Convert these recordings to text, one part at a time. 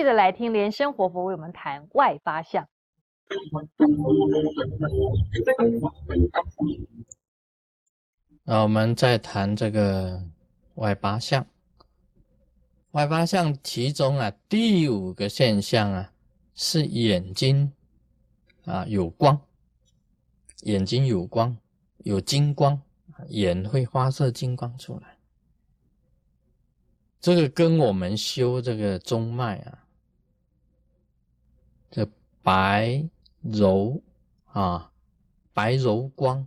续的来听莲生活佛为我们谈外八相。那我们再谈这个外八相。外八相其中啊，第五个现象啊，是眼睛啊有光，眼睛有光，有金光，眼会发射金光出来。这个跟我们修这个中脉啊，这白柔啊，白柔光。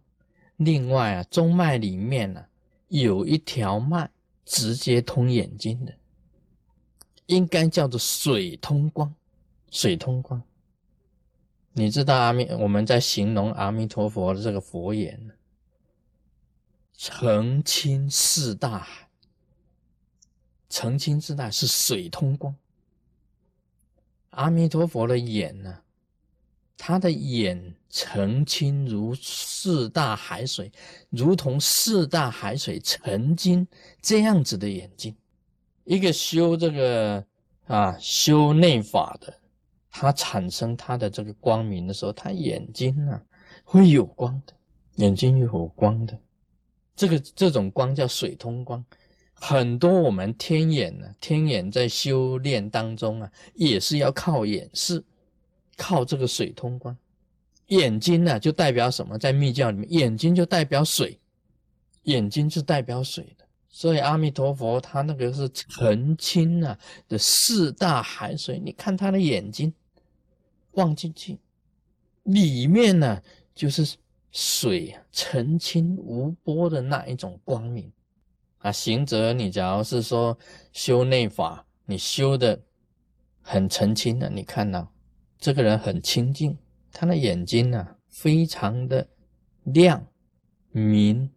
另外啊，中脉里面呢有一条脉直接通眼睛的，应该叫做水通光。水通光，你知道阿弥我们在形容阿弥陀佛的这个佛眼，澄清四大海。澄清四大是水通光。阿弥陀佛的眼呢？他的眼澄清如四大海水，如同四大海水澄清这样子的眼睛。一个修这个啊修内法的，他产生他的这个光明的时候，他眼睛啊会有光的，眼睛有光的。这个这种光叫水通光。很多我们天眼呢，天眼在修炼当中啊，也是要靠眼视。靠这个水通关，眼睛呢就代表什么？在密教里面，眼睛就代表水，眼睛是代表水的。所以阿弥陀佛他那个是澄清啊的四大海水，你看他的眼睛望进去，里面呢就是水澄清无波的那一种光明啊。行者，你假如是说修内法，你修的很澄清的，你看到。这个人很清净，他的眼睛呢非常的亮明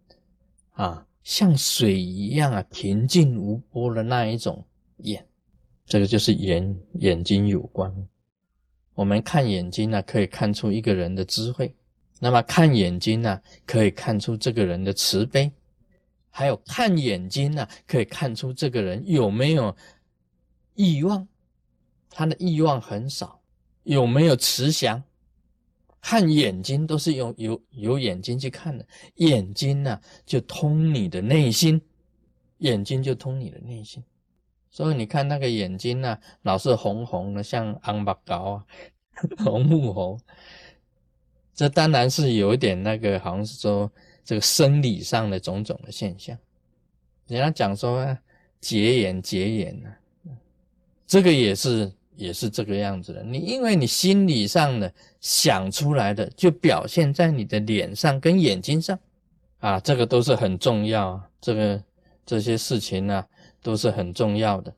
啊，像水一样啊，平静无波的那一种眼，这个就是眼眼睛有光。我们看眼睛呢，可以看出一个人的智慧；那么看眼睛呢，可以看出这个人的慈悲；还有看眼睛呢，可以看出这个人有没有欲望，他的欲望很少。有没有慈祥？看眼睛都是用有有眼睛去看的，眼睛呢就通你的内心，眼睛就通你的内心。所以你看那个眼睛呢，老是红红的，像昂巴高啊，红木猴。这当然是有一点那个，好像是说这个生理上的种种的现象。人家讲说啊结眼结眼呢，这个也是。也是这个样子的，你因为你心理上的想出来的，就表现在你的脸上跟眼睛上，啊，这个都是很重要，这个这些事情呢都是很重要的，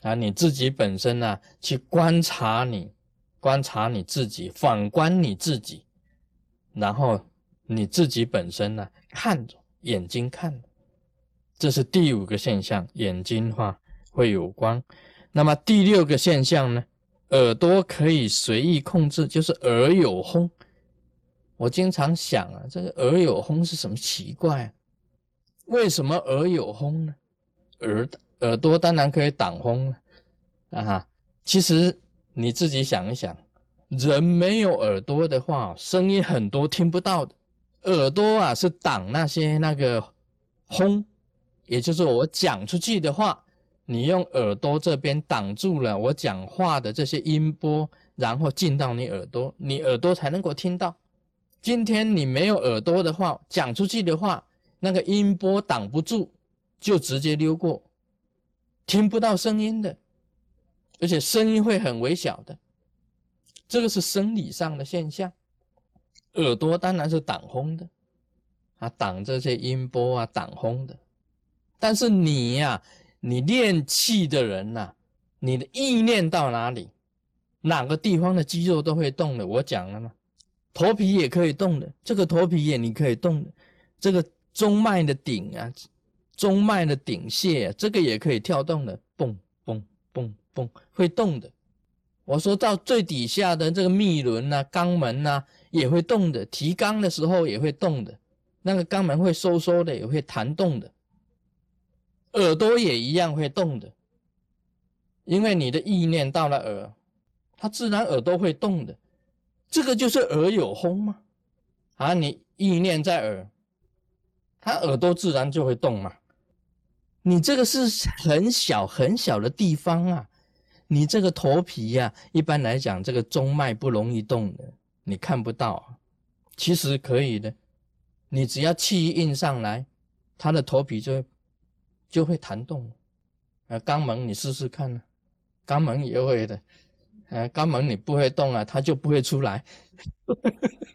啊，你自己本身呢去观察你，观察你自己，反观你自己，然后你自己本身呢看着眼睛看，这是第五个现象，眼睛话会有光。那么第六个现象呢？耳朵可以随意控制，就是耳有风。我经常想啊，这个耳有风是什么奇怪？为什么耳有风呢？耳耳朵当然可以挡风了啊！哈其实你自己想一想，人没有耳朵的话，声音很多听不到的。耳朵啊是挡那些那个轰，也就是我讲出去的话。你用耳朵这边挡住了我讲话的这些音波，然后进到你耳朵，你耳朵才能够听到。今天你没有耳朵的话，讲出去的话，那个音波挡不住，就直接溜过，听不到声音的，而且声音会很微小的。这个是生理上的现象，耳朵当然是挡风的，啊，挡这些音波啊，挡风的。但是你呀。你练气的人呐，你的意念到哪里，哪个地方的肌肉都会动的。我讲了吗？头皮也可以动的，这个头皮也你可以动的，这个中脉的顶啊，中脉的顶穴，这个也可以跳动的，蹦蹦蹦蹦会动的。我说到最底下的这个密轮呐、肛门呐，也会动的，提肛的时候也会动的，那个肛门会收缩的，也会弹动的。耳朵也一样会动的，因为你的意念到了耳，它自然耳朵会动的。这个就是耳有风吗？啊，你意念在耳，它耳朵自然就会动嘛。你这个是很小很小的地方啊，你这个头皮呀，一般来讲，这个中脉不容易动的，你看不到。其实可以的，你只要气一印上来，它的头皮就就会弹动。啊，肛门你试试看呢，肛门也会的。呃，肛门你不会动啊，它就不会出来。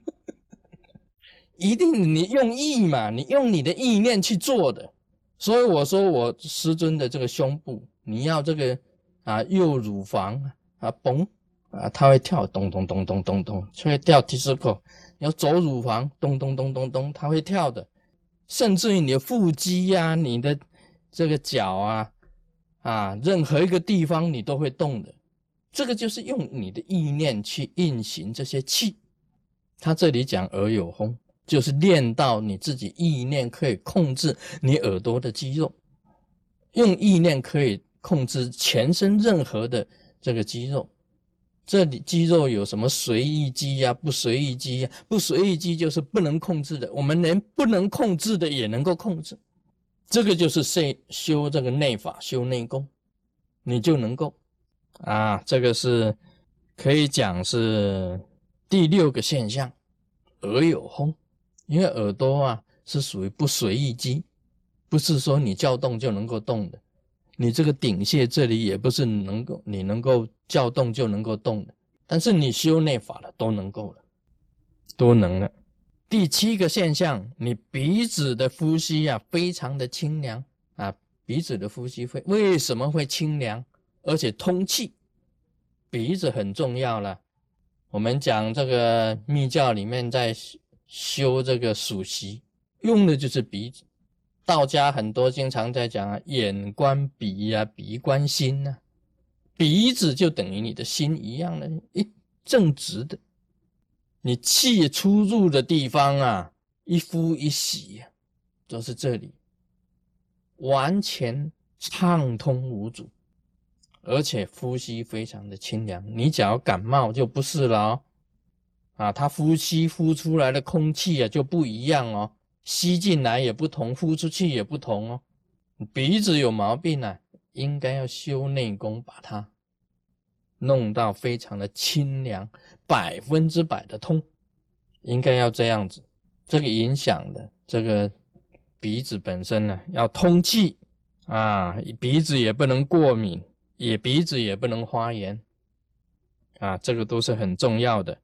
一定你用意嘛，你用你的意念去做的。所以我说，我师尊的这个胸部，你要这个啊右乳房啊嘣啊，它会跳咚咚咚咚咚咚，就会跳 disco。要走乳房咚咚咚咚咚，它会跳的。甚至于你的腹肌呀，你的这个脚啊啊，任何一个地方你都会动的。这个就是用你的意念去运行这些气。他这里讲耳有风。就是练到你自己意念可以控制你耳朵的肌肉，用意念可以控制全身任何的这个肌肉。这里肌肉有什么随意肌呀、不随意肌呀？不随意肌就是不能控制的，我们连不能控制的也能够控制。这个就是修修这个内法、修内功，你就能够啊。这个是可以讲是第六个现象，耳有风。因为耳朵啊是属于不随意肌，不是说你叫动就能够动的。你这个顶穴这里也不是能够你能够叫动就能够动的。但是你修内法了都能够了，都能了。第七个现象，你鼻子的呼吸啊非常的清凉啊，鼻子的呼吸会为什么会清凉而且通气？鼻子很重要了。我们讲这个密教里面在。修这个属息用的就是鼻子，道家很多经常在讲啊，眼观鼻呀，鼻观心呐，鼻子就等于你的心一样的，一正直的，你气出入的地方啊，一呼一吸呀，都是这里，完全畅通无阻，而且呼吸非常的清凉，你只要感冒就不是了哦。啊，他呼吸呼出来的空气啊就不一样哦，吸进来也不同，呼出去也不同哦。鼻子有毛病呢，应该要修内功，把它弄到非常的清凉，百分之百的通，应该要这样子。这个影响的这个鼻子本身呢要通气啊，鼻子也不能过敏，也鼻子也不能发炎啊，这个都是很重要的。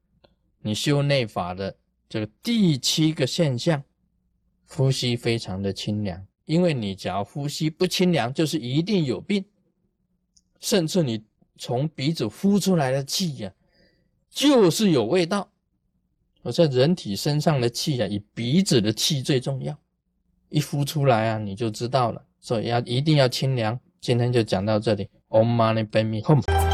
你修内法的这个第七个现象，呼吸非常的清凉，因为你只要呼吸不清凉，就是一定有病。甚至你从鼻子呼出来的气呀，就是有味道。我在人体身上的气呀，以鼻子的气最重要，一呼出来啊，你就知道了。所以要一定要清凉。今天就讲到这里，Om Mani Padme Hum。